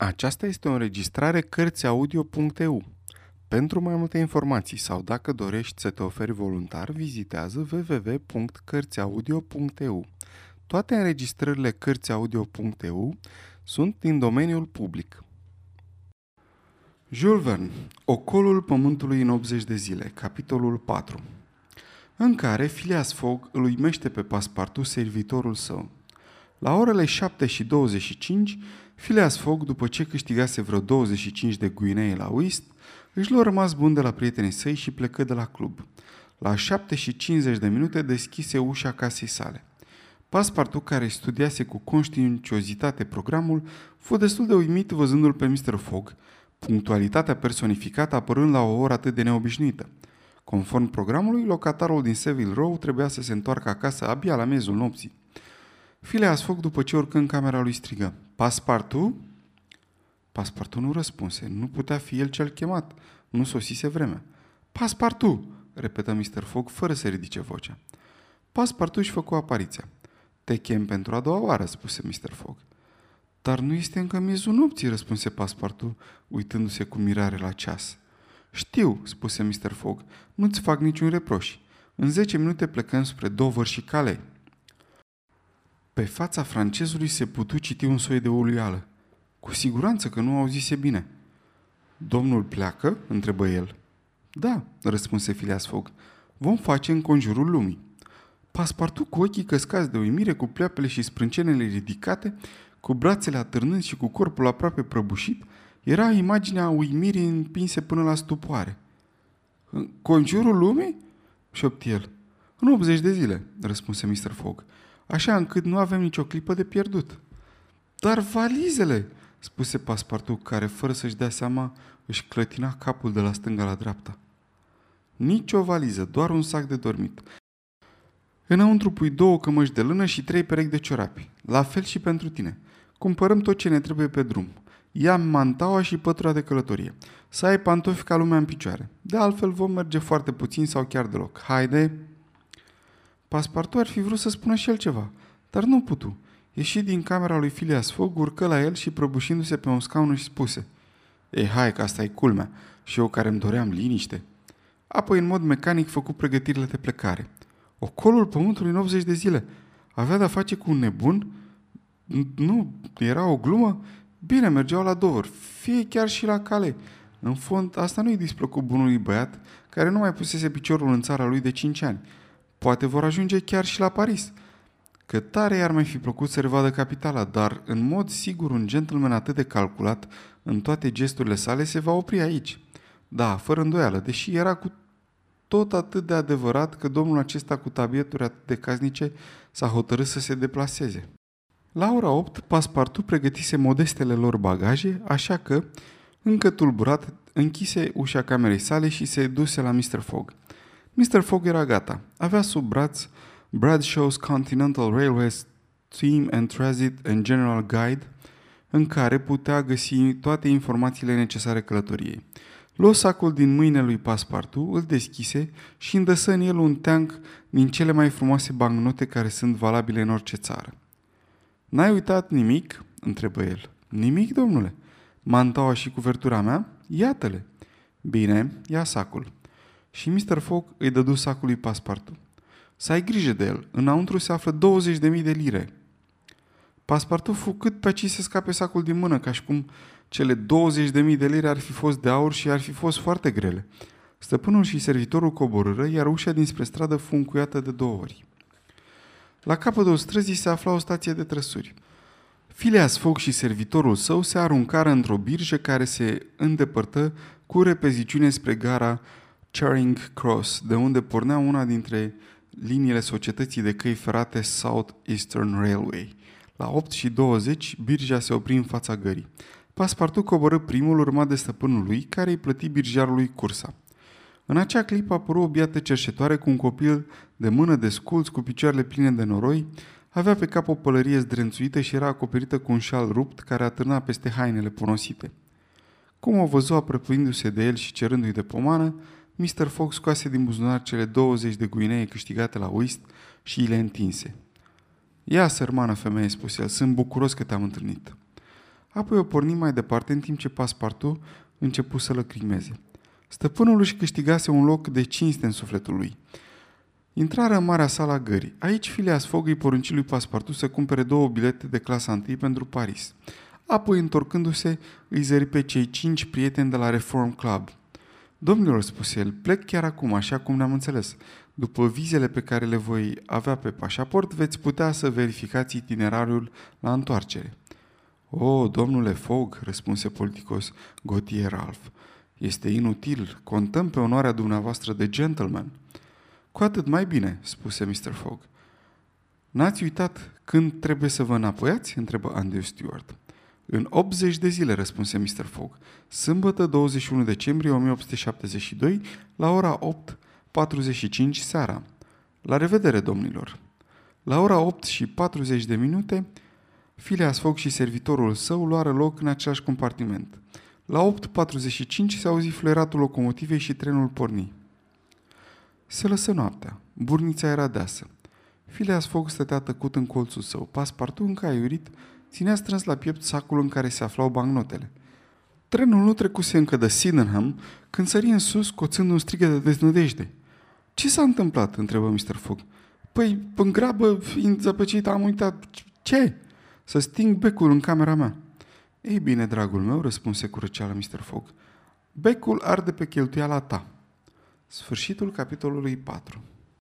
Aceasta este o înregistrare Cărțiaudio.eu. Pentru mai multe informații sau dacă dorești să te oferi voluntar, vizitează www.cărțiaudio.eu. Toate înregistrările Cărțiaudio.eu sunt din domeniul public. Jules Verne, Ocolul Pământului în 80 de zile, capitolul 4 în care Phileas Fogg îl uimește pe paspartu servitorul său. La orele 7 și 25, Phileas Fogg, după ce câștigase vreo 25 de guinee la whist, își luă rămas bun de la prietenii săi și plecă de la club. La 7 și 50 de minute deschise ușa casei sale. Paspartu, care studiase cu conștiinciozitate programul, fu destul de uimit văzându-l pe Mr. Fogg, punctualitatea personificată apărând la o oră atât de neobișnuită. Conform programului, locatarul din Seville Row trebuia să se întoarcă acasă abia la miezul nopții. Phileas Fogg, după ce urcă în camera lui, strigă. Paspartu? Paspartu nu răspunse. Nu putea fi el cel chemat. Nu sosise vremea. Paspartu! repetă Mr. Fogg fără să ridice vocea. Paspartu își făcu apariția. Te chem pentru a doua oară, spuse Mr. Fogg. Dar nu este încă miezul nopții, răspunse Paspartu, uitându-se cu mirare la ceas. Știu, spuse Mr. Fogg, nu-ți fac niciun reproș. În zece minute plecăm spre Dover și Calais. Pe fața francezului se putu citi un soi de uluială. Cu siguranță că nu auzise bine. Domnul pleacă? întrebă el. Da, răspunse Phileas Fogg. Vom face în conjurul lumii. Paspartu cu ochii căscați de uimire, cu pleoapele și sprâncenele ridicate, cu brațele atârnând și cu corpul aproape prăbușit, era imaginea uimirii împinse până la stupoare. În conjurul lumii? șopti el. În 80 de zile, răspunse Mr. Fogg așa încât nu avem nicio clipă de pierdut. Dar valizele, spuse paspartu, care fără să-și dea seama își clătina capul de la stânga la dreapta. Nici o valiză, doar un sac de dormit. Înăuntru pui două cămăși de lână și trei perechi de ciorapi. La fel și pentru tine. Cumpărăm tot ce ne trebuie pe drum. Ia mantaua și pătura de călătorie. Să ai pantofi ca lumea în picioare. De altfel vom merge foarte puțin sau chiar deloc. Haide! Paspartu ar fi vrut să spună și el ceva, dar nu putu. Ieși din camera lui Phileas Fogg, urcă la el și prăbușindu-se pe un scaun își spuse Ei, hai că asta e culmea și eu care îmi doream liniște. Apoi, în mod mecanic, făcu pregătirile de plecare. Ocolul pământului în 80 de zile. Avea de-a face cu un nebun? Nu, era o glumă? Bine, mergeau la Dover, fie chiar și la cale. În fond, asta nu-i displăcut bunului băiat, care nu mai pusese piciorul în țara lui de 5 ani – Poate vor ajunge chiar și la Paris. Că tare i-ar mai fi plăcut să revadă capitala, dar în mod sigur un gentleman atât de calculat în toate gesturile sale se va opri aici. Da, fără îndoială, deși era cu tot atât de adevărat că domnul acesta cu tabieturi atât de casnice s-a hotărât să se deplaseze. La ora 8, paspartu pregătise modestele lor bagaje, așa că, încă tulburat, închise ușa camerei sale și se duse la Mr. Fogg. Mr. Fogg era gata. Avea sub braț Bradshaw's Continental Railways Team and Transit and General Guide, în care putea găsi toate informațiile necesare călătoriei. Luă sacul din mâinile lui Paspartu, îl deschise și îndăsă în el un teanc din cele mai frumoase bancnote care sunt valabile în orice țară. N-ai uitat nimic?" întrebă el. Nimic, domnule. Mantaua și cuvertura mea? Iată-le. Bine, ia sacul și Mr. Fogg îi dădu sacului paspartu. Să ai grijă de el, înăuntru se află 20.000 de lire. Paspartu fu cât pe aici să scape sacul din mână, ca și cum cele 20.000 de lire ar fi fost de aur și ar fi fost foarte grele. Stăpânul și servitorul coborâră, iar ușa dinspre stradă fu încuiată de două ori. La capătul străzii se afla o stație de trăsuri. Phileas Fogg și servitorul său se aruncară într-o birjă care se îndepărtă cu repeziciune spre gara Charing Cross, de unde pornea una dintre liniile societății de căi ferate South Eastern Railway. La 8 și 20, birja se opri în fața gării. Paspartu coborâ primul urmat de stăpânul lui, care îi plăti birjarului cursa. În acea clipă apăru o biată cerșetoare cu un copil de mână de sculț cu picioarele pline de noroi, avea pe cap o pălărie zdrențuită și era acoperită cu un șal rupt care atârna peste hainele ponosite. Cum o văzu apropindu-se de el și cerându-i de pomană, Mr. Fox scoase din buzunar cele 20 de guinee câștigate la whist și le întinse. Ia, sărmană femeie, spuse el, sunt bucuros că te-am întâlnit. Apoi o porni mai departe în timp ce paspartu începu să lăcrimeze. Stăpânul își câștigase un loc de cinste în sufletul lui. Intrară în marea sala gării. Aici Phileas Fogg îi porunci lui Paspartu să cumpere două bilete de clasa întâi pentru Paris. Apoi, întorcându-se, îi zări pe cei cinci prieteni de la Reform Club. Domnilor, spuse el, plec chiar acum, așa cum ne-am înțeles. După vizele pe care le voi avea pe pașaport, veți putea să verificați itinerariul la întoarcere. O, domnule Fogg, răspunse politicos Gautier Ralph, este inutil, contăm pe onoarea dumneavoastră de gentleman. Cu atât mai bine, spuse Mr. Fogg. N-ați uitat când trebuie să vă înapoiați? întrebă Andrew Stewart. În 80 de zile, răspunse Mr. Fogg. Sâmbătă 21 decembrie 1872, la ora 8.45 seara. La revedere, domnilor! La ora 8 și 40 de minute, Phileas Fogg și servitorul său luară loc în același compartiment. La 8.45 se auzi fluieratul locomotivei și trenul porni. Se lăsă noaptea. Burnița era deasă. Phileas Fogg stătea tăcut în colțul său. Paspartu, încă aiurit, ținea strâns la piept sacul în care se aflau bancnotele. Trenul nu trecuse încă de Sydenham când sări în sus, coțând un strigă de deznădejde. Ce s-a întâmplat?" întrebă Mr. Fogg. Păi, în grabă, fiind zăpăcit, am uitat. Ce? Să sting becul în camera mea. Ei bine, dragul meu, răspunse cu răceală Mr. Fogg. Becul arde pe cheltuiala ta. Sfârșitul capitolului 4